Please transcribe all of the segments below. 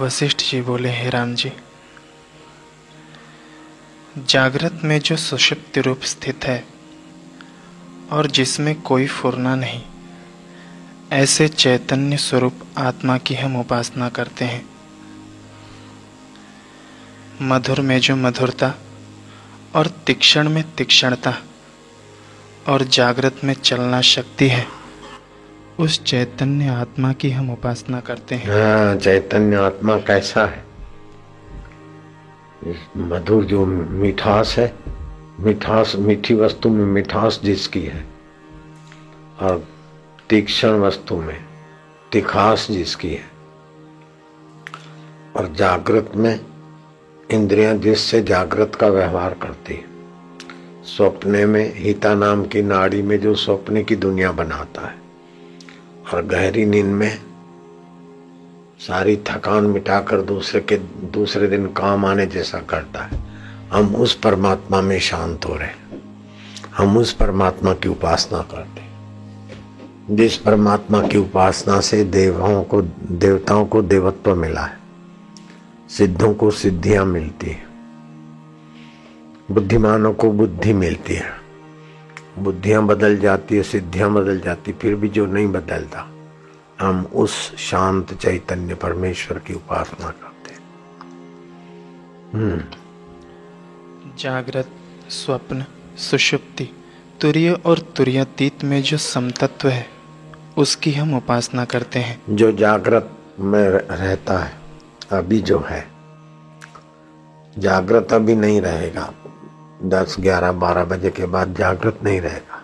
वशिष्ठ जी बोले, हे राम जी, जागृत में जो सुषुप्ति रूप स्थित है और जिसमें कोई फुरना नहीं, ऐसे चैतन्य स्वरूप आत्मा की हम उपासना करते हैं। मधुर में जो मधुरता और तीक्षण में तीक्षणता और जागृत में चलना शक्ति है उस चैतन्य आत्मा की हम उपासना करते हैं। हाँ चैतन्य आत्मा कैसा है? मधुर जो मिठास है, मिठास, मीठी वस्तु में मिठास जिसकी है, और तीक्ष्ण वस्तु में तिखास जिसकी है, और जागृत में इंद्रियाँ जिससे जागृत का व्यवहार करती है। स्वप्ने में हिता नाम की नाड़ी में जो स्वप्ने की दुनिया बनाता है और गहरी नींद में सारी थकान मिटाकर दूसरे के, दूसरे दिन काम आने जैसा करता है। हम उस परमात्मा में शांत हो रहे हम उस परमात्मा की उपासना करते जिस परमात्मा की उपासना से देवों को, देवताओं को देवत्व मिला है, सिद्धों को सिद्धियाँ मिलती है, बुद्धिमानों को बुद्धि मिलती है। बुद्धियाँ बदल जाती है सिद्धियाँ बदल जाती फिर भी जो नहीं बदलता हम उस शांत चैतन्य परमेश्वर की उपासना करते हैं। हम्म। जागृत स्वप्न सुषुप्ति तुरीय और तुरीयातीत में जो समतत्व है उसकी हम उपासना करते हैं। जो जागृत में रहता है अभी जो है जागृत अभी नहीं रहेगा। दस, ग्यारह, बारह बजे के बाद जागृत नहीं रहेगा।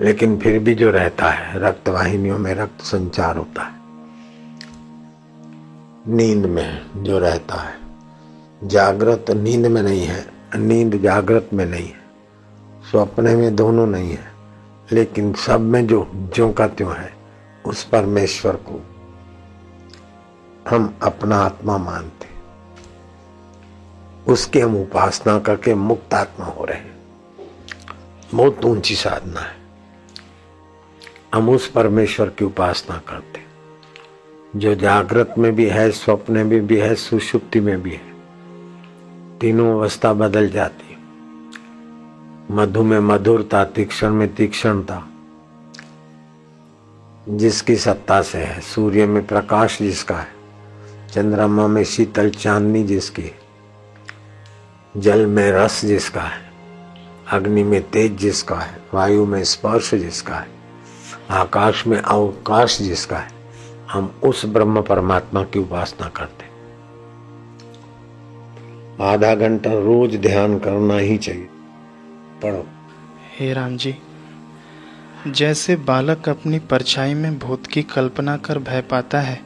लेकिन फिर भी जो रहता है रक्त वाहिनियों में रक्त संचार होता है। नींद में जो रहता है, जागृत नींद में नहीं है, नींद जागृत में नहीं है। स्वप्न में दोनों नहीं है, लेकिन सब में जो जो का त्यों है, उस परमेश्वर को हम अपना आत्मा मानते उसकी हम उपासना करके मुक्त आत्मा हो रहे हैं। बहुत ऊँची साधना है। हम उस परमेश्वर की उपासना करते जो जागृत में भी है, स्वप्न में भी भी है, सुषुप्ति में भी है, तीनों अवस्था बदल जाती है। मधु में मधुरता, तीक्षण में तीक्षणता, जिसकी सत्ता से है। सूर्य में प्रकाश जिसका है, चंद्रमा में शीतल चांदनी जिसकी जल में रस जिसका है, अग्नि में तेज जिसका है, वायु में स्पर्श जिसका है, आकाश में अवकाश जिसका है, हम उस ब्रह्म परमात्मा की उपासना करते आधा घंटा रोज ध्यान करना ही चाहिए। पढ़ो। हे राम जी, जैसे बालक अपनी परछाई में भूत की कल्पना कर भय पाता है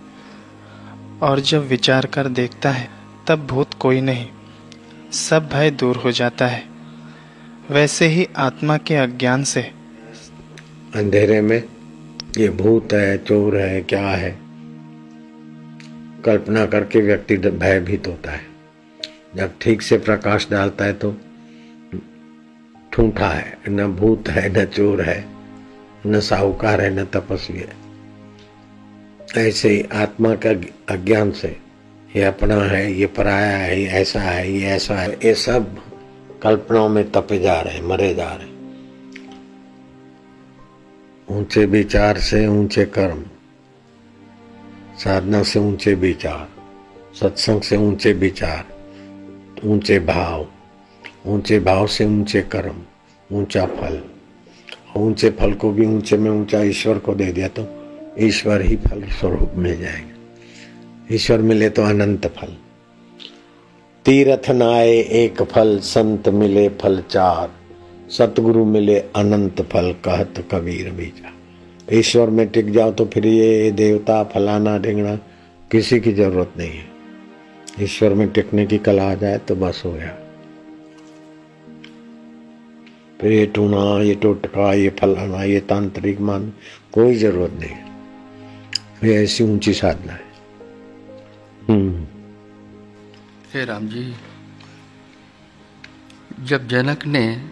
और जब विचार कर देखता है, तब भूत कोई नहीं। सब भय दूर हो जाता है। वैसे ही आत्मा के अज्ञान से। अंधेरे में ये भूत है, चोर है, क्या है? कल्पना करके व्यक्ति भयभीत होता है। जब ठीक से प्रकाश डालता है तो ठूठा है, न भूत है, न चोर है, न साहूकार है, न तपस्वी है। ऐसे ही आत्मा का अज्ञान से ये अपना है, ये पराया है, ये ऐसा है, ये ऐसा है। ये सब कल्पनाओं में तपे जा रहे मरे जा रहे ऊँचे विचार से ऊँचे कर्म, साधना से ऊँचे विचार, सत्संग से ऊँचे विचार, ऊँचे भाव ऊँचे भाव से ऊँचे कर्म, ऊँचा फल। ऊँचे फल को भी ऊँचे में ऊँचा ईश्वर को दे दिया तो ईश्वर ही फल स्वरूप मिल जाएगा। ईश्वर मिले तो अनंत फल। तीर्थ नाए एक फल, संत मिले फल चार। सतगुरु मिले अनंत फल, कहत कबीर बीजा। ईश्वर में टिक जाओ तो फिर ये देवता, फलाना ढिंगना किसी की ज़रूरत नहीं है। ईश्वर में टिकने की कला आ जाए तो बस हो गया। फिर ये टूना, ये टोटका, ये फलाना, ये तांत्रिक मान, कोई ज़रूरत नहीं है। ये ऐसी ऊँची साधना है। हे राम जी, जब जनक ने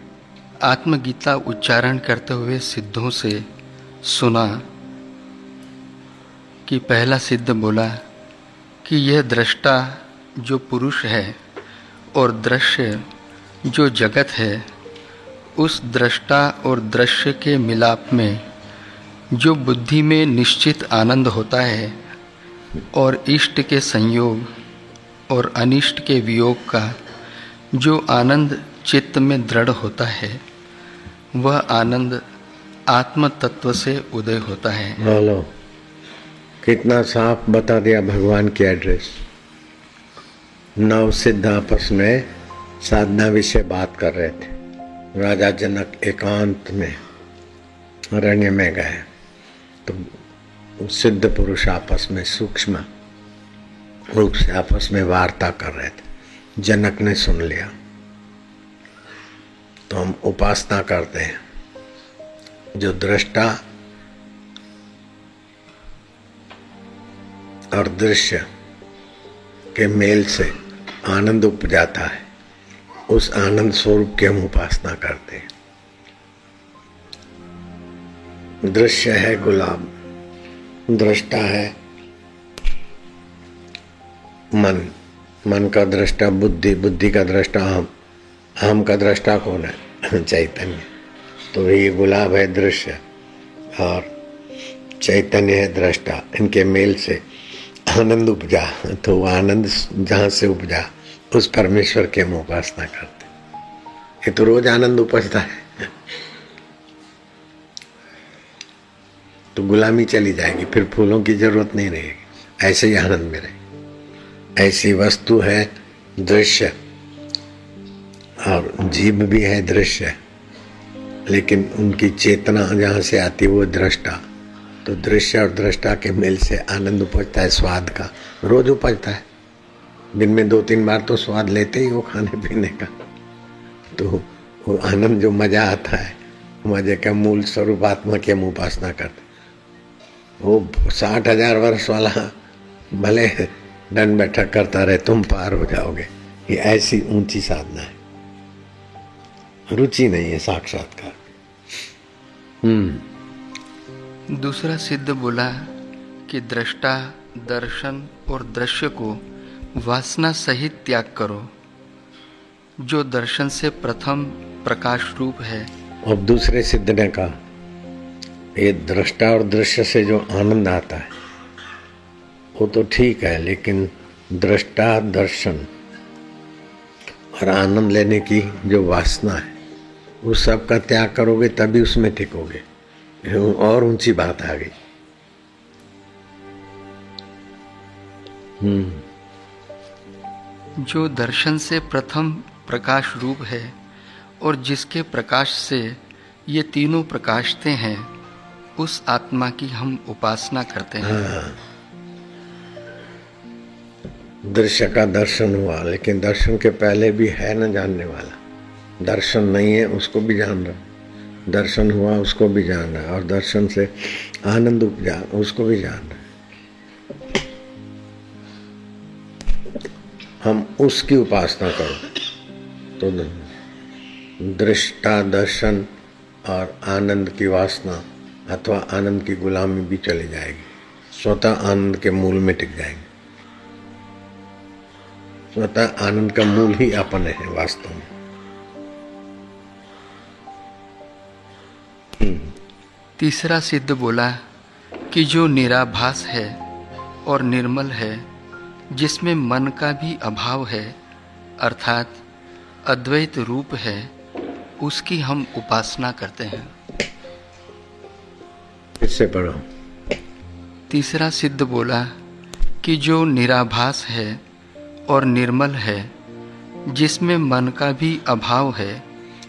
आत्मगीता उच्चारण करते हुए सिद्धों से सुना कि पहला सिद्ध बोला कि यह दृष्टा जो पुरुष है और दृश्य जो जगत है, उस दृष्टा और दृश्य के मिलाप में जो बुद्धि में निश्चित आनंद होता है और इष्ट के संयोग और अनिष्ट के वियोग का जो आनंद चित्त में दृढ़ होता है, वह आनंद आत्म तत्व से उदय होता है। हेलो कितना साफ़ बता दिया भगवान की एड्रेस। नव सिद्ध आपस में साधना विषय बात कर रहे थे। राजा जनक एकांत में, अरण्य में गए। तो सिद्ध पुरुष आपस में सूक्ष्म रूप से, आपस में वार्ता कर रहे थे। जनक ने सुन लिया। तो हम उपासना करते हैं। जो दृष्टा और दृश्य के मेल से आनंद उपजाता है, उस आनंद स्वरूप की हम उपासना करते हैं। दृश्य है गुलाब। दृष्टा है। मन। मन का दृष्टा, बुद्धि। बुद्धि का दृष्टा, हम। हम का दृष्टा कौन है? चैतन्य। तो ये गुलाब है दृश्य और चैतन्य है दृष्टा। इनके मेल से आनंद उपजा तो वो आनंद जहाँ से उपजा, उस परमेश्वर के हम उपासना करते। ये तो रोज आनंद उपजता है। तो गुलामी चली जाएगी, फिर फूलों की ज़रूरत नहीं रहेगी। ऐसे ही आनंद में रहे। ऐसी वस्तु है दृश्य। और जीव भी है दृश्य। लेकिन उनकी चेतना जहाँ से आती है, वो दृष्टा। तो दृश्य और दृष्टा के मेल से आनंद उपजता है, स्वाद का रोज उपजता है। दिन में दो तीन बार तो स्वाद लेते ही हो खाने पीने का। तो वो आनंद जो मज़ा आता है, मज़े का मूल स्वरूप आत्मा की हम उपासना करते वो साठ हज़ार वर्ष वाला भले दंड बैठक करता रहे तुम पार हो जाओगे। ये ऐसी ऊँची साधना है। रुचि नहीं है साक्षात्कार। हम्म। दूसरा सिद्ध बोला कि दृष्टा दर्शन और दृश्य को वासना सहित त्याग करो। जो दर्शन से प्रथम प्रकाश रूप है। और दूसरे सिद्ध ने कहा ये दृष्टा और दृश्य से जो आनंद आता है, वो तो ठीक है, लेकिन दृष्टा, दर्शन और आनंद लेने की जो वासना है उस सब का त्याग करोगे तभी उसमें टिकोगे। और ऊँची बात आ गई। हम्म। जो दर्शन से प्रथम प्रकाश रूप है और जिसके प्रकाश से ये तीनों प्रकाशते हैं उस आत्मा की हम उपासना करते हैं। हाँ। दृश्य का दर्शन हुआ, लेकिन दर्शन के पहले भी है न जानने वाला। दर्शन नहीं है, उसको भी जान रहा। दर्शन हुआ, उसको भी जान रहा, और दर्शन से आनंद उपजा, उसको भी जान रहा। हम उसकी उपासना करो तो दृष्टा दर्शन और आनंद की वासना अथवा आनंद की गुलामी भी चले जाएगी। स्वतः आनंद के मूल में टिक जाएँगे। स्वतः आनंद का मूल ही अपन है वास्तव में। तीसरा सिद्ध बोला कि जो निराभास है और निर्मल है, जिसमें मन का भी अभाव है, अर्थात अद्वैत रूप है, उसकी हम उपासना करते हैं। इससे पढ़ो। तीसरा सिद्ध बोला कि जो निराभास है और निर्मल है जिसमें मन का भी अभाव है।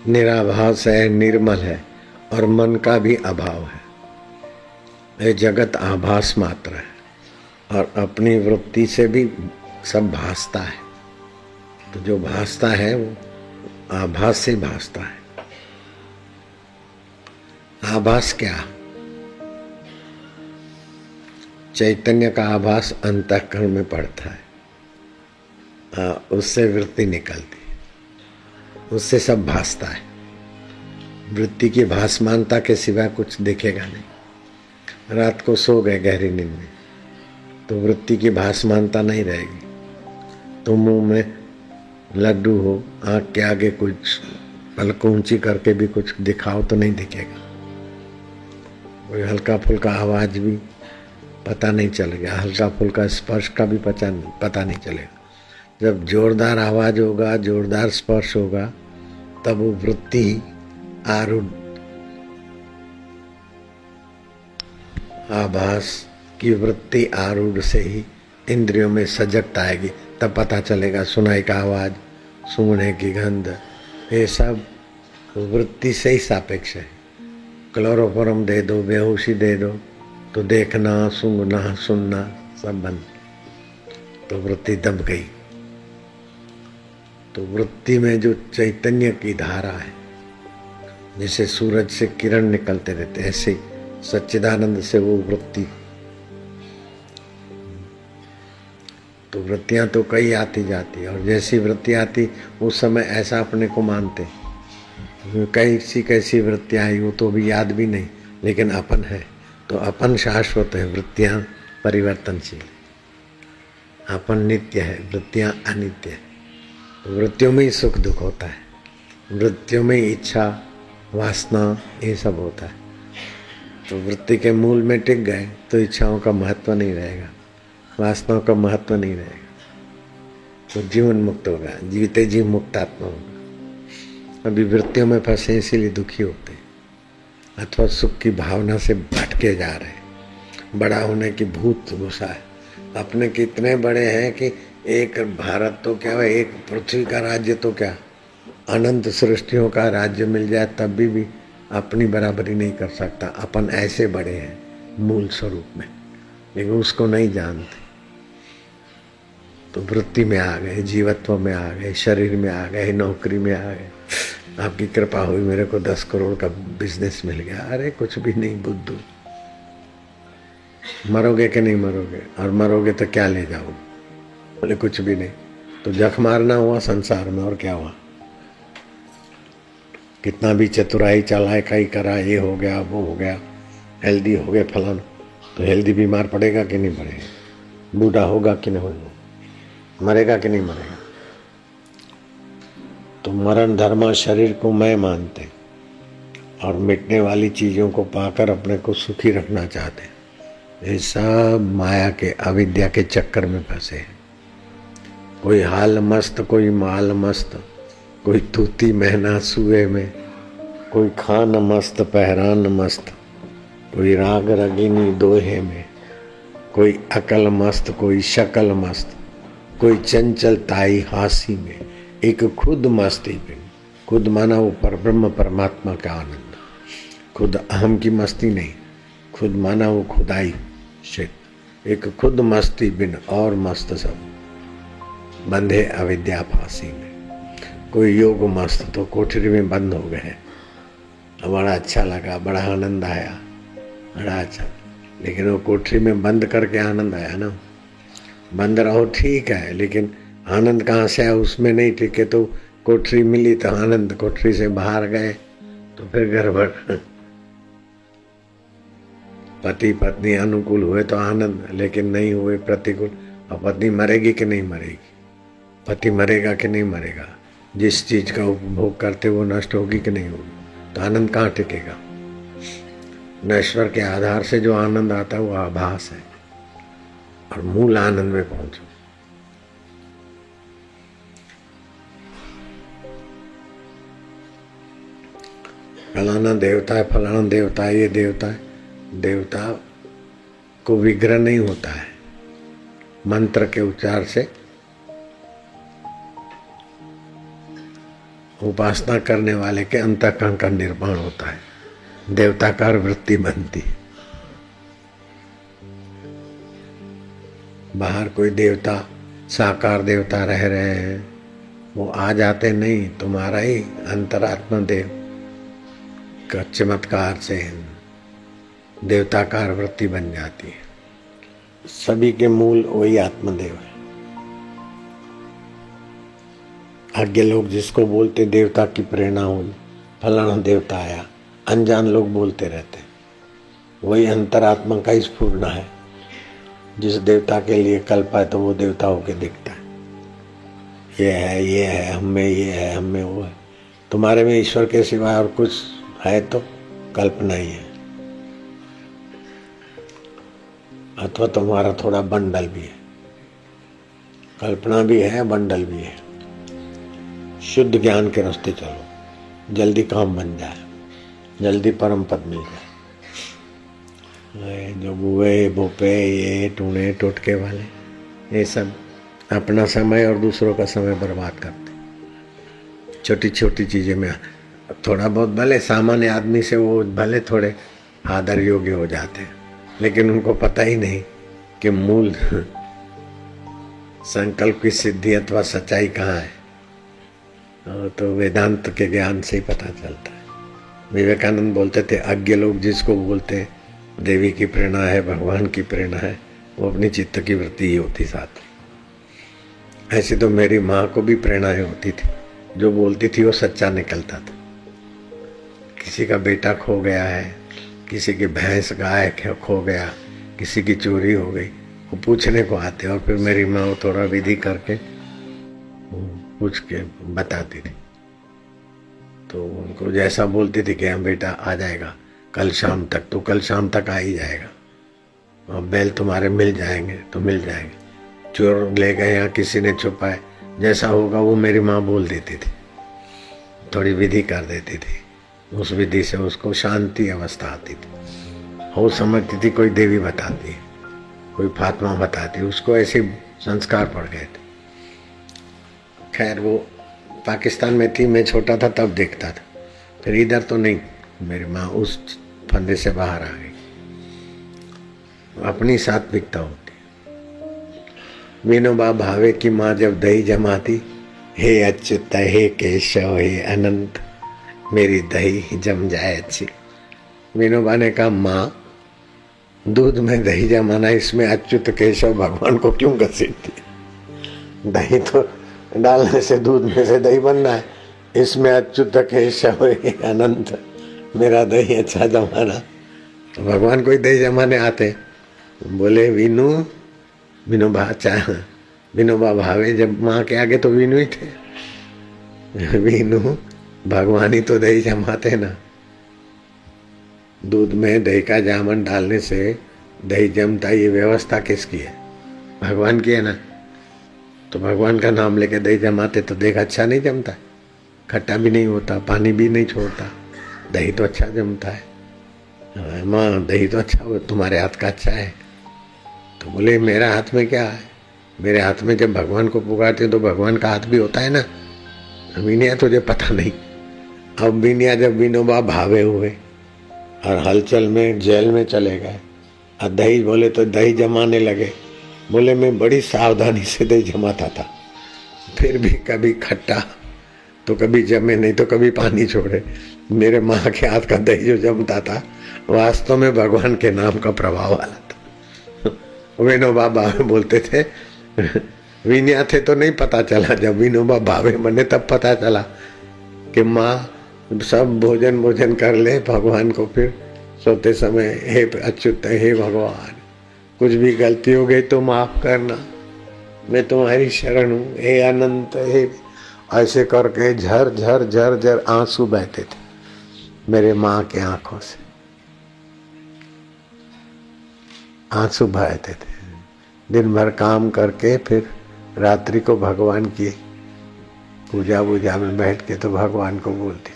निराभास है निर्मल है और मन का भी अभाव है। ये जगत आभास मात्र है और अपनी वृत्ति से भी सब भासता है। तो जो भासता है वो आभास से भासता है। आभास क्या? चैतन्य का आभास अंतकरण में पड़ता है। आ, उससे वृत्ति निकलती है। उससे सब भासता है। वृत्ति की भासमानता के सिवा कुछ दिखेगा नहीं। रात को सो गए गहरी नींद में। तो वृत्ति की भासमानता नहीं रहेगी। तो मुँह में लड्डू हो आँख के आगे कुछ पलक ऊँची करके भी कुछ दिखाओ तो नहीं दिखेगा। कोई हल्का फुल्का आवाज़ भी पता नहीं चलेगा हल्का फुल्का स्पर्श का भी पता पता नहीं चलेगा। जब जोरदार आवाज़ होगा, जोरदार स्पर्श होगा, तब वो वृत्ति आरूढ़, आभास की वृत्ति आरूढ़ से ही इंद्रियों में सजगता आएगी। तब पता चलेगा सुनाई का आवाज़, सूंघने की गंध, ये सब वृत्ति से ही सापेक्ष है। क्लोरोफॉर्म दे दो, बेहोशी दे दो। तो देखना सूंघना सुनना, सब बंद। तो वृत्ति दब गई। तो वृत्ति में जो चैतन्य की धारा है, जैसे सूरज से किरण निकलते रहते ऐसे सच्चिदानंद से वो वृत्ति। तो वृत्तियाँ तो कई आती जाती और जैसी वृत्ति आती, उस समय ऐसा अपने को मानते कैसी कैसी वृत्तियाँ आई वो तो भी याद भी नहीं, लेकिन अपन है। तो अपन शाश्वत है, वृत्तियाँ परिवर्तनशील। अपन नित्य है, वृत्तियाँ अनित्य है। वृत्तियों में ही सुख दुख होता है। वृत्तियों में ही इच्छा, वासना, ये सब होता है। तो वृत्ति के मूल में टिक गए तो इच्छाओं का महत्व नहीं रहेगा। वासनाओं का महत्व नहीं रहेगा। तो जीवन मुक्त होगा, जीवित जीव मुक्तात्मा होगा। अभी वृत्तियों में फंसे, इसीलिए दुखी होते अथवा सुख की भावना से भटके जा रहे बड़ा होने की भूत गुस्सा है। अपने कितने बड़े हैं कि एक भारत तो क्या है एक पृथ्वी का राज्य तो क्या? अनंत सृष्टियों का राज्य मिल जाए तब भी, भी अपनी बराबरी नहीं कर सकता। अपन ऐसे बड़े हैं मूल स्वरूप में लेकिन उसको नहीं जानते। तो वृत्ति में आ गए जीवत्व में आ गए शरीर में आ गए नौकरी में आ गए। आपकी कृपा हुई, मेरे को दस करोड़ का बिज़नेस मिल गया। अरे, कुछ भी नहीं, बुद्धू। मरोगे कि नहीं मरोगे? और मरोगे तो क्या ले जाओ? बोले, कुछ भी नहीं। तो जख मारना हुआ संसार में, और क्या हुआ? कितना भी चतुराई चलाए कई करा, ये हो गया, वो हो गया हेल्दी हो गया फलान। तो हेल्दी बीमार पड़ेगा कि नहीं पड़ेगा? बूढ़ा होगा कि नहीं होगा? मरेगा कि नहीं मरेगा? तो मरण धर्म शरीर को मैं मानते और मिटने वाली चीज़ों को पाकर अपने को सुखी रखना चाहते। ये सब माया के, अविद्या के चक्कर में फंसे हैं। कोई हाल मस्त, कोई माल मस्त, कोई तूती महना सुए में, कोई खान मस्त, पहरान मस्त, कोई राग रगिनी दोहे में, कोई अकल मस्त, कोई शकल मस्त, कोई चंचल ताई हासी में। एक खुद मस्ती में खुद माना वो पर, ब्रह्म परमात्मा का आनंद। खुद अहम की मस्ती नहीं, खुद माना वो खुदाई से। एक खुद मस्ती बिन और मस्त सब, बंधे अविद्या फांसी में। कोई योग मस्त तो कोठरी में बंद हो गए बड़ा अच्छा लगा, बड़ा आनंद आया, बड़ा अच्छा। लेकिन वो कोठरी में बंद करके आनंद आया ना। बंद रहो, ठीक है, लेकिन आनंद कहाँ से आया? उसमें नहीं टिके तो कोठरी मिली तो आनंद कोठरी से बाहर गए तो फिर गड़बड़ पति पत्नी अनुकूल हुए तो आनंद, लेकिन नहीं हुए प्रतिकूल। और पत्नी मरेगी कि नहीं मरेगी? पति मरेगा कि नहीं मरेगा? जिस चीज़ का उपभोग करते वो नष्ट होगी कि नहीं होगी? तो आनंद कहाँ टिकेगा? नश्वर के आधार से जो आनंद आता है, वो आभास है और मूल आनंद में पहुंचो फलाना देवता है, फलाना देवता है, ये देवता है। देवता को विग्रह नहीं होता है। मंत्र के उच्चार से उपासना करने वाले के अंतकरण का निर्माण होता है। देवताकार वृत्ति बनती बाहर कोई देवता, साकार देवता रह रहे हैं, वो आ जाते नहीं, तुम्हारा ही अंतरात्मा देव। का चमत्कार से देवताकार वृत्ति बन जाती है। सभी के मूल वही आत्मदेव है। आज्ञा लोग जिसको बोलते देवता की प्रेरणा हुई, फलाना देवता आया, अनजान लोग बोलते रहते वही अंतरात्मा का स्फूर्णा है, जिस देवता के लिए कल्प है तो वो देवता होके दिखता है। ये है ये है, हमें ये है, हमें वो है। तुम्हारे में ईश्वर के सिवाय और कुछ है तो कल्पना ही है। अथवा तुम्हारा थोड़ा बंडल भी है। कल्पना भी है, बंडल भी है। शुद्ध ज्ञान के रास्ते चलो। जल्दी काम बन जाए। जल्दी परम पद मिल जाए। जो बुए, भोपे, ये टूने, टोटके वाले, ये सब अपना समय और दूसरों का समय बर्बाद करते। छोटी छोटी चीज़ें में थोड़ा बहुत भले, सामान्य आदमी से वो भले थोड़े आदर योग्य हो जाते हैं, लेकिन उनको पता ही नहीं कि मूल संकल्प की सिद्धि अथवा सच्चाई कहाँ है। तो वेदांत के ज्ञान से ही पता चलता है। विवेकानंद बोलते थे, अज्ञ लोग जिसको बोलते देवी की प्रेरणा है, भगवान की प्रेरणा है, वो अपनी चित्त की वृत्ति ही होती साथ ऐसी तो मेरी माँ को भी प्रेरणाएँ होती थी। जो बोलती थी, वो सच्चा निकलता था। किसी का बेटा खो गया है, किसी की भैंस गाय खो गया, किसी की चोरी हो गई, वो पूछने को आते और फिर मेरी माँ थोड़ा विधि करके पूछ के बताती थी। तो उनको जैसा बोलती थी कि हम हाँ बेटा आ जाएगा, कल शाम तक तो कल शाम तक आ ही जाएगा। और बैल तुम्हारे मिल जाएँगे तो मिल जाएँगे। चोर ले गए या किसी ने छुपाए, जैसा होगा वो मेरी माँ बोल देती थी, थोड़ी विधि कर देती थी। उस विधि से उसको शांति अवस्था आती थी। वो समझती थी, कोई देवी बताती है कोई फातमा बताती, उसको ऐसे संस्कार पड़ गए थे। खैर, वो पाकिस्तान में थी, मैं छोटा था, तब देखता था। फिर इधर तो नहीं, मेरी माँ उस फंदे से बाहर आ गई। अपनी सात्विकता होती। विनोबा भावे की माँ जब दही जमाती, हे अच्युत, हे केशव, हे अनंत मेरी दही जम जाए अच्छी। विनोबा ने कहा, माँ, दूध में दही जमाना, इसमें अच्युत केशव भगवान को क्यों घसीटती? दही तो डालने से, दूध में से दही बनना है। इसमें अच्युत केशव अनंत। मेरा दही अच्छा जमाना। भगवान कोई दही जमाने आते बोले, विनु विनोबा चाह विनोबा भावे, जब माँ के आगे तो विनु ही थे। विनु भगवान ही तो दही जमाते ना। दूध में दही का जामन डालने से दही जमता ये व्यवस्था किसकी है? भगवान की है ना। तो भगवान का नाम लेके दही जमाते तो देख अच्छा नहीं जमता। खट्टा भी नहीं होता पानी भी नहीं छोड़ता। दही तो अच्छा जमता है। हाँ, माँ दही तो अच्छा हो तुम्हारे हाथ का अच्छा है। तो बोले मेरा हाथ में क्या है? मेरे हाथ में जब भगवान को पुकारते तो भगवान का हाथ भी होता है ना। विनिया तुझे पता नहीं। अब विनिया जब विनोबा भावे हुए, और हलचल में, जेल में चले गए, और दही बोले तो दही जमाने लगे। बोले, मैं बड़ी सावधानी से दही जमाता था। फिर भी कभी खट्टा तो कभी जमे, नहीं तो कभी पानी छोड़े। मेरे माँ के हाथ का दही जो जमता था, वास्तव में भगवान के नाम का प्रभाव वाला था। विनोबा बाबे बोलते थे, विनया थे तो नहीं पता चला, जब विनोबा भावे बने तब पता चला कि माँ सब भोजन भोजन कर ले भगवान को, फिर सोते समय, हे अच्युत, हे भगवान, कुछ भी गलती हो गई तो माफ़ करना। मैं तुम्हारी शरण हूँ। हे अनंत, हे ऐसे करके झर झर झर झर आँसू बहते थे मेरे माँ के आँखों से। आँसू बहते थे। दिन भर काम करके फिर रात्रि को भगवान की पूजा वूजा में बैठ के तो भगवान को बोलती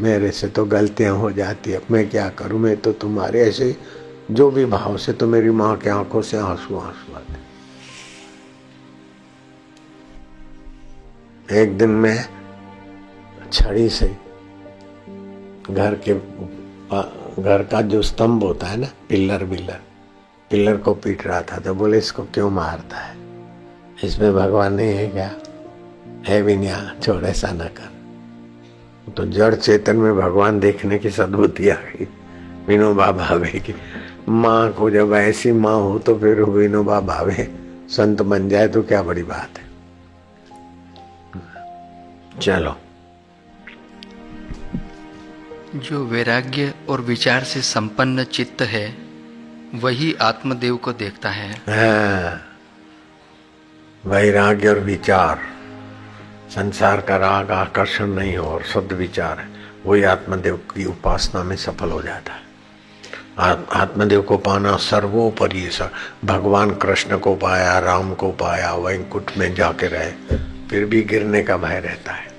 मेरे से तो गलतियाँ हो जाती है। मैं क्या करूँ? मैं तो तुम्हारे ऐसे जो भी भाव से तो मेरी माँ के आँखों से आँसू आँसू आते एक दिन मैं छड़ी से घर के घर का जो स्तंभ होता है ना पिल्लर बिल्लर पिल्लर को पीट रहा था तो बोले, इसको क्यों मारता है? इसमें भगवान नहीं है क्या? है विन्या छोड़ ऐसा न कर। तो जड़ चेतन में भगवान देखने की सदबुद्धि आ गई। विनोबा भावे की माँ को जब ऐसी माँ हो तो फिर विनोबा भावे। संत बन जाए तो क्या बड़ी बात है? चलो। जो वैराग्य और विचार से संपन्न चित्त है वही आत्मदेव को देखता है। हाँ, वैराग्य और विचार। संसार का राग, आकर्षण नहीं हो और शुद्ध विचार है, वही आत्मदेव की उपासना में सफल हो जाता है। आत्मदेव को पाना सर्वोपरि भगवान कृष्ण को पाया, राम को पाया वैंकुट में जाके रहे, फिर भी गिरने का भय रहता है।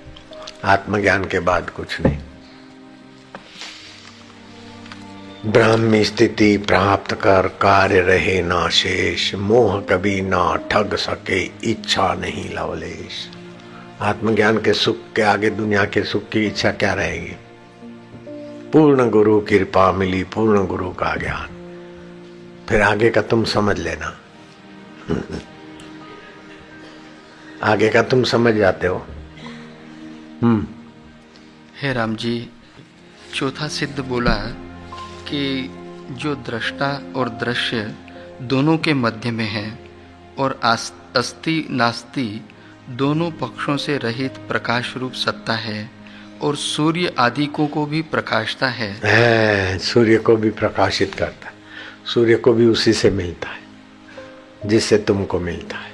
आत्मज्ञान के बाद कुछ नहीं। ब्राह्मी स्थिति प्राप्त कर कार्य रहे ना शेष मोह कभी ना ठग सके, इच्छा नहीं लवलेश। आत्मज्ञान के सुख के आगे दुनिया के सुख की इच्छा क्या रहेगी? पूर्ण गुरु कृपा मिली, पूर्ण गुरु का ज्ञान। फिर आगे का तुम समझ लेना। आगे का तुम समझ जाते हो। हम्म। हे राम जी चौथा सिद्ध बोला कि जो दृष्टा और दृश्य दोनों के मध्य में है और अस्थि नास्ति दोनों पक्षों से रहित प्रकाश रूप सत्ता है और सूर्य आदि को को भी प्रकाशता है, सूर्य को भी प्रकाशित करता है। सूर्य को भी उसी से मिलता है जिससे तुमको मिलता है।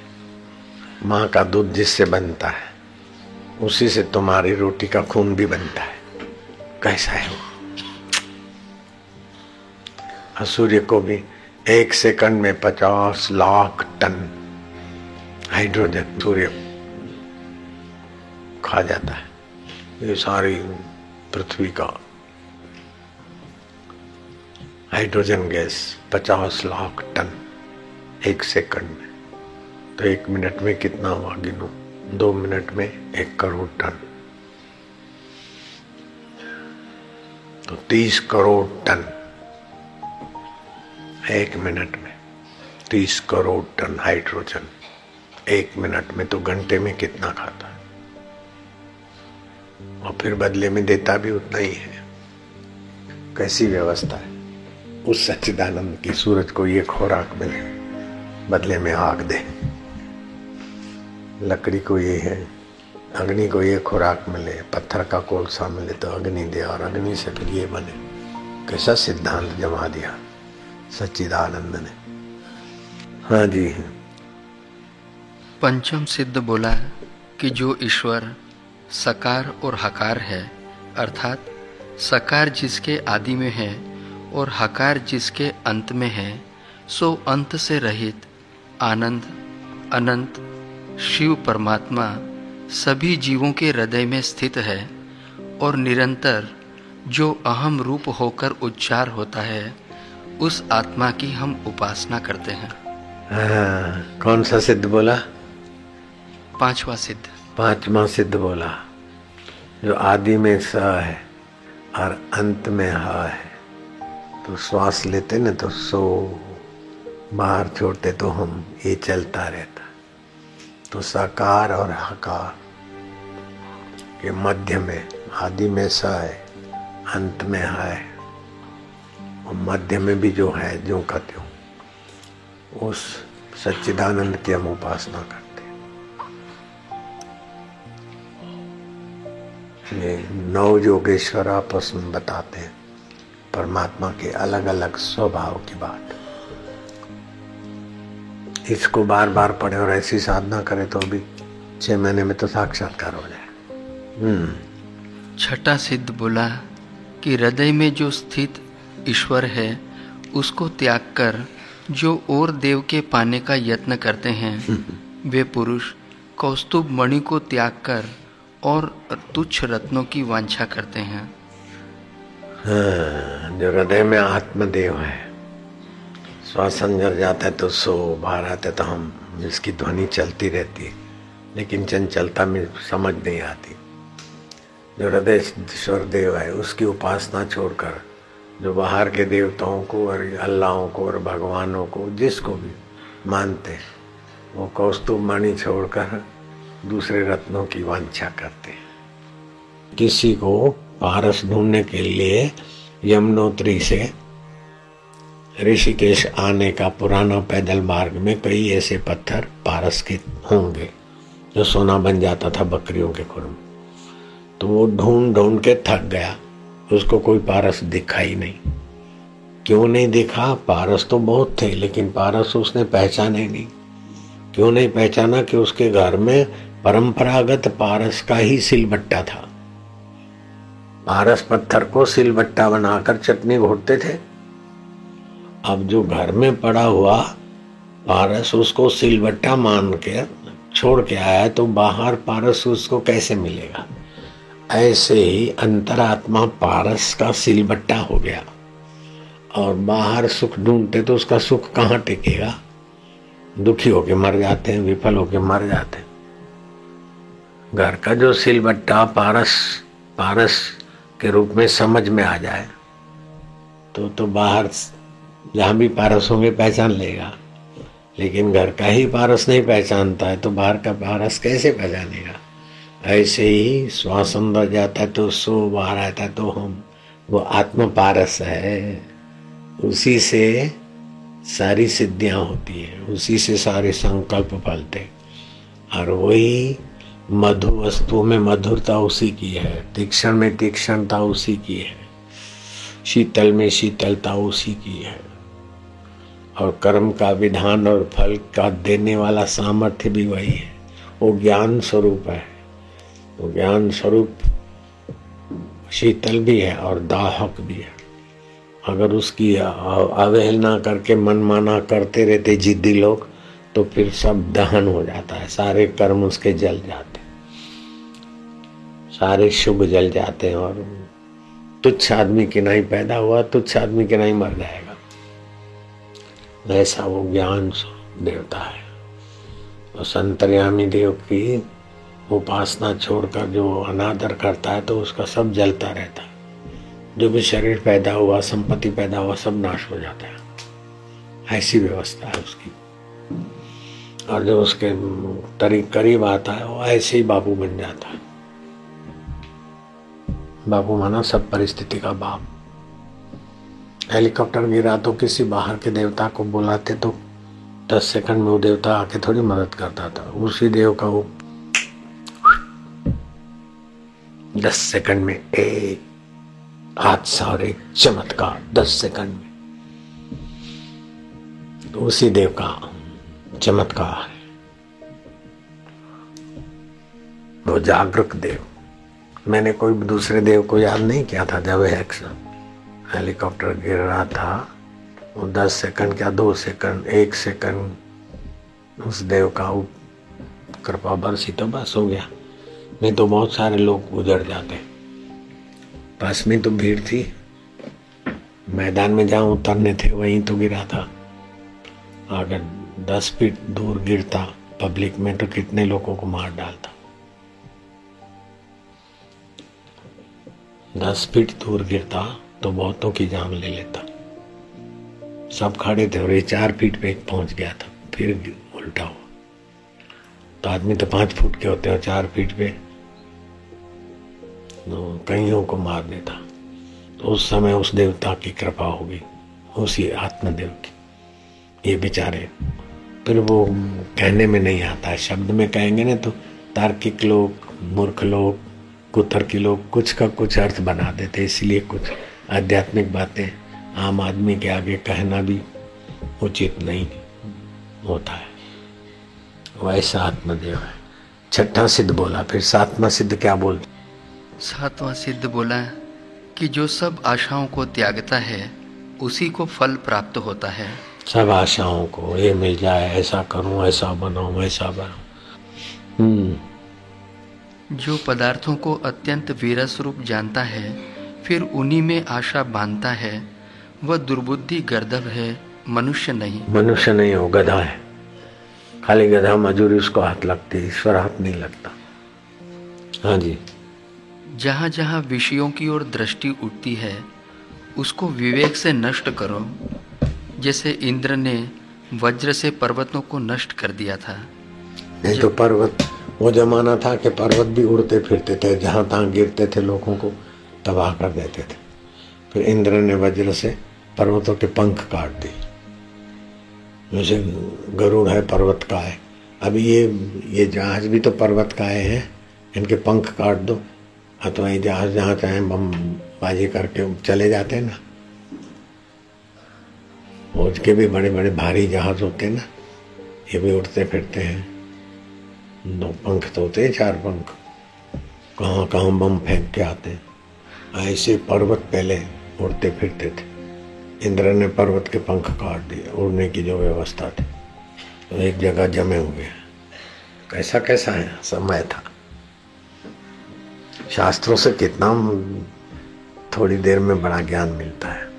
माँ का दूध जिससे बनता है उसी से तुम्हारी रोटी का खून भी बनता है। कैसा है वो? सूर्य को भी एक सेकंड में पचास लाख टन हाइड्रोजन सूर्य खा जाता है। ये सारी पृथ्वी का हाइड्रोजन गैस पचास लाख टन एक सेकंड में। तो एक मिनट में कितना हुआ गिनो? दो मिनट में एक करोड़ टन। तो तीस करोड़ टन एक मिनट में। तीस करोड़ टन हाइड्रोजन एक मिनट में तो घंटे में कितना खाता और फिर बदले में देता भी उतना ही है। कैसी व्यवस्था है? उस सच्चिदानंद की सूरज को ये खुराक मिले बदले में आग दे। लकड़ी को ये है अग्नि को ये खुराक मिले पत्थर का कोलसा मिले तो अग्नि दे और अग्नि से फिर ये बने। कैसा सिद्धांत जमा दिया सच्चिदानंद ने। हाँ जी। पंचम सिद्ध बोला कि जो ईश्वर सकार और हकार है अर्थात सकार जिसके आदि में है और हकार जिसके अंत में है सो अंत से रहित आनंद अनंत शिव परमात्मा सभी जीवों के हृदय में स्थित है और निरंतर जो अहम रूप होकर उच्चार होता है उस आत्मा की हम उपासना करते हैं। हाँ, कौन सा सिद्ध बोला? पांचवा सिद्ध। पांचवा सिद्ध बोला, जो आदि में स है और अंत में ह है तो श्वास लेते ना तो सो, बाहर छोड़ते तो हम, ये चलता रहता। तो साकार और हकार के मध्य में, आदि में स है, अंत में है और मध्य में भी जो है, जो कहते हो उस सच्चिदानंद की हम उपासना करते ये नौ योगेश्वर आपस में बताते हैं परमात्मा के अलग अलग स्वभाव की बात। इसको बार बार पढ़े और ऐसी साधना करे तो भी छह महीने में तो साक्षात्कार हो जाए। हम्म। छठा सिद्ध बोला कि हृदय में जो स्थित ईश्वर है उसको त्याग कर जो और देव के पाने का यत्न करते हैं वे पुरुष कौस्तुभ मणि को त्याग कर और तुच्छ रत्नों की वांछा करते हैं। हाँ, जो हृदय में आत्मदेव है। श्वासन जर जाता है तो सो बाहर आते तो हम इसकी ध्वनि चलती रहती है। लेकिन चंचलता में समझ नहीं आती। जो हृदय ईश्वर देव है उसकी उपासना छोड़कर जो बाहर के देवताओं को और अल्लाहों को और भगवानों को जिसको भी मानते वो कौस्तुभ मणि छोड़कर दूसरे रत्नों की वांछा करते हैं। किसी को पारस ढूँढने के लिए यमुनोत्री से ऋषिकेश आने का पुराना पैदल मार्ग में कई ऐसे पत्थर पारस के होंगे, जो सोना बन जाता था बकरियों के खुर में तो वो ढूंढ ढूंढ के थक गया। उसको कोई पारस दिखा ही नहीं। क्यों नहीं दिखा? पारस तो बहुत थे, लेकिन पारस उसने पहचाने नहीं। क्यों नहीं पहचाना कि उसके घर में परंपरागत पारस का ही सिलबट्टा था। पारस पत्थर को सिलबट्टा बनाकर चटनी घोटते थे। अब जो घर में पड़ा हुआ पारस उसको सिलबट्टा मान के, छोड़ के आया तो बाहर पारस उसको कैसे मिलेगा? ऐसे ही अंतरात्मा पारस का सिलबट्टा हो गया। और बाहर सुख ढूंढते तो उसका सुख कहाँ टिकेगा? दुखी होके मर जाते हैं, विफल होके मर जाते हैं। घर का जो सिलबट्टा पारस पारस के रूप में समझ में आ जाए तो तो बाहर जहाँ भी पारस होंगे पहचान लेगा। लेकिन घर का ही पारस नहीं पहचानता है तो बाहर का पारस कैसे पहचानेगा? ऐसे ही श्वास अंदर जाता है तो सो, बाहर आता है तो हम, वो आत्म पारस है। उसी से सारी सिद्धियाँ होती है, उसी से सारे संकल्प फलते और वही मधु वस्तु में मधुरता उसी की है, तीक्षण में तीक्षणता उसी की है, शीतल में शीतलता उसी की है। और कर्म का विधान और फल का देने वाला सामर्थ्य भी वही है। वो ज्ञान स्वरूप है। वो ज्ञान स्वरूप शीतल भी है और दाहक भी है। अगर उसकी अवहेलना करके मनमाना करते रहते जिद्दी लोग तो फिर सब दहन हो जाता है। सारे कर्म उसके जल जाते सारे शुभ जल जाते हैं और तुच्छ आदमी के नहीं पैदा हुआ, तुच्छ आदमी के नहीं मर जाएगा। ऐसा वो ज्ञान देवता है। तो संतरयामी देव की उपासना छोड़कर जो अनादर करता है तो उसका सब जलता रहता है। जो भी शरीर पैदा हुआ, संपत्ति पैदा हुआ, सब नाश हो जाता है। ऐसी व्यवस्था है उसकी। और जो उसके तरीक करीब आता है, वो ऐसे ही बाबू बन जाता है। बाबू माना सब परिस्थिति का बाप। हेलीकॉप्टर गिरा तो किसी बाहर के देवता को बुलाते तो दस सेकंड में वो देवता आके थोड़ी मदद करता था। उसी देव का वो दस सेकंड में एक हादसा और एक चमत्कार, दस सेकंड में। तो उसी देव का चमत्कार वो जागरूक देव। मैंने कोई दूसरे देव को याद नहीं किया था जब हेलीकॉप्टर गिर रहा था। वो दस सेकंड क्या दो सेकंड एक सेकंड उस देव का कृपा बरसी तो बस हो गया। नहीं तो बहुत सारे लोग गुजर जाते। पास में तो भीड़ थी। मैदान में जहाँ उतरने थे, वहीं तो गिरा था। अगर दस फीट दूर गिरता पब्लिक में तो कितने लोगों को मार डालता। दस फीट दूर गिरता तो बहुतों की जान ले लेता। सब खड़े थे और ये चार फीट पे पहुँच गया था, फिर उल्टा हुआ। तो आदमी तो पाँच फुट के होते हैं चार फीट पे तो कईयों को मार देता। तो उस समय उस देवता की कृपा होगी, उसी आत्मदेव की। ये बेचारे, फिर वो कहने में नहीं आता, शब्द में कहेंगे ना तो तार्किक लोग, मूर्ख लोग कुतर्की लोग कुछ का कुछ अर्थ बना देते इसलिए कुछ आध्यात्मिक बातें आम आदमी के आगे कहना भी उचित नहीं होता है। वैसा आत्मदेव है। छठा सिद्ध बोला फिर सातवा सिद्ध क्या बोलते सातवां सिद्ध बोला कि जो सब आशाओं को त्यागता है उसी को फल प्राप्त होता है। सब आशाओं को ये मिल जाए ऐसा करूँ ऐसा बनाऊँ ऐसा बनाऊँ। हम्म। जो पदार्थों को अत्यंत वीरस रूप जानता है फिर उन्हीं में आशा बांधता है। वह दुर्बुद्धि गर्दभ है मनुष्य नहीं। मनुष्य नहीं हो गधा है। खाली गधा मजूरी उसको हाथ लगती ईश्वर हाथ नहीं लगता। हाँ जी। जहाँ जहाँ विषयों की ओर दृष्टि उठती है उसको विवेक से नष्ट करो। जैसे इंद्र ने वज्र से पर्वतों को नष्ट कर दिया था। नहीं तो पर्वत वो जमाना था कि पर्वत भी उड़ते फिरते थे, जहाँ तहां गिरते थे लोगों को, तबाह कर देते थे। फिर इंद्र ने वज्र से पर्वतों के पंख काट दिए। जैसे गरुड़ है पर्वत का है। अभी ये ये जहाज़ भी तो पर्वत का है इनके पंख काट दो। अथवा जहाज़ जहाँ चाहे बम बाजी करके चले जाते हैं ना। फौज के भी बड़े बड़े भारी जहाज़ होते हैं ना। ये भी उड़ते फिरते हैं। दो पंख तो होते हैं चार पंख। कहाँ कहाँ बम फेंक के आते हैं। ऐसे पर्वत पहले उड़ते फिरते थे। इंद्र ने पर्वत के पंख काट दिए, उड़ने की जो व्यवस्था थी। तो एक जगह जमे हुए कैसा कैसा है? समय था। शास्त्रों से कितना थोड़ी देर में बड़ा ज्ञान मिलता है।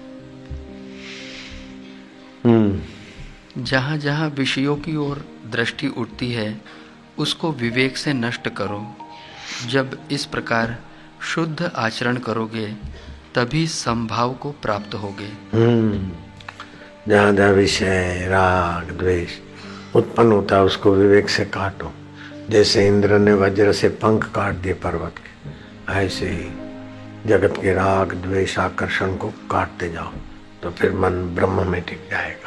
हम्म। जहाँ जहाँ विषयों की ओर दृष्टि उठती है उसको विवेक से नष्ट करो। जब इस प्रकार शुद्ध आचरण करोगे, तभी संभाव को प्राप्त होगे। हम्म। जहाँ विषय, राग, द्वेष उत्पन्न होता है, उसको विवेक से काटो। जैसे इंद्र ने वज्र से पंख काट दिए पर्वत के, ऐसे ही जगत के राग, द्वेष, आकर्षण को काटते जाओ तो फिर मन ब्रह्म में टिक जाएगा।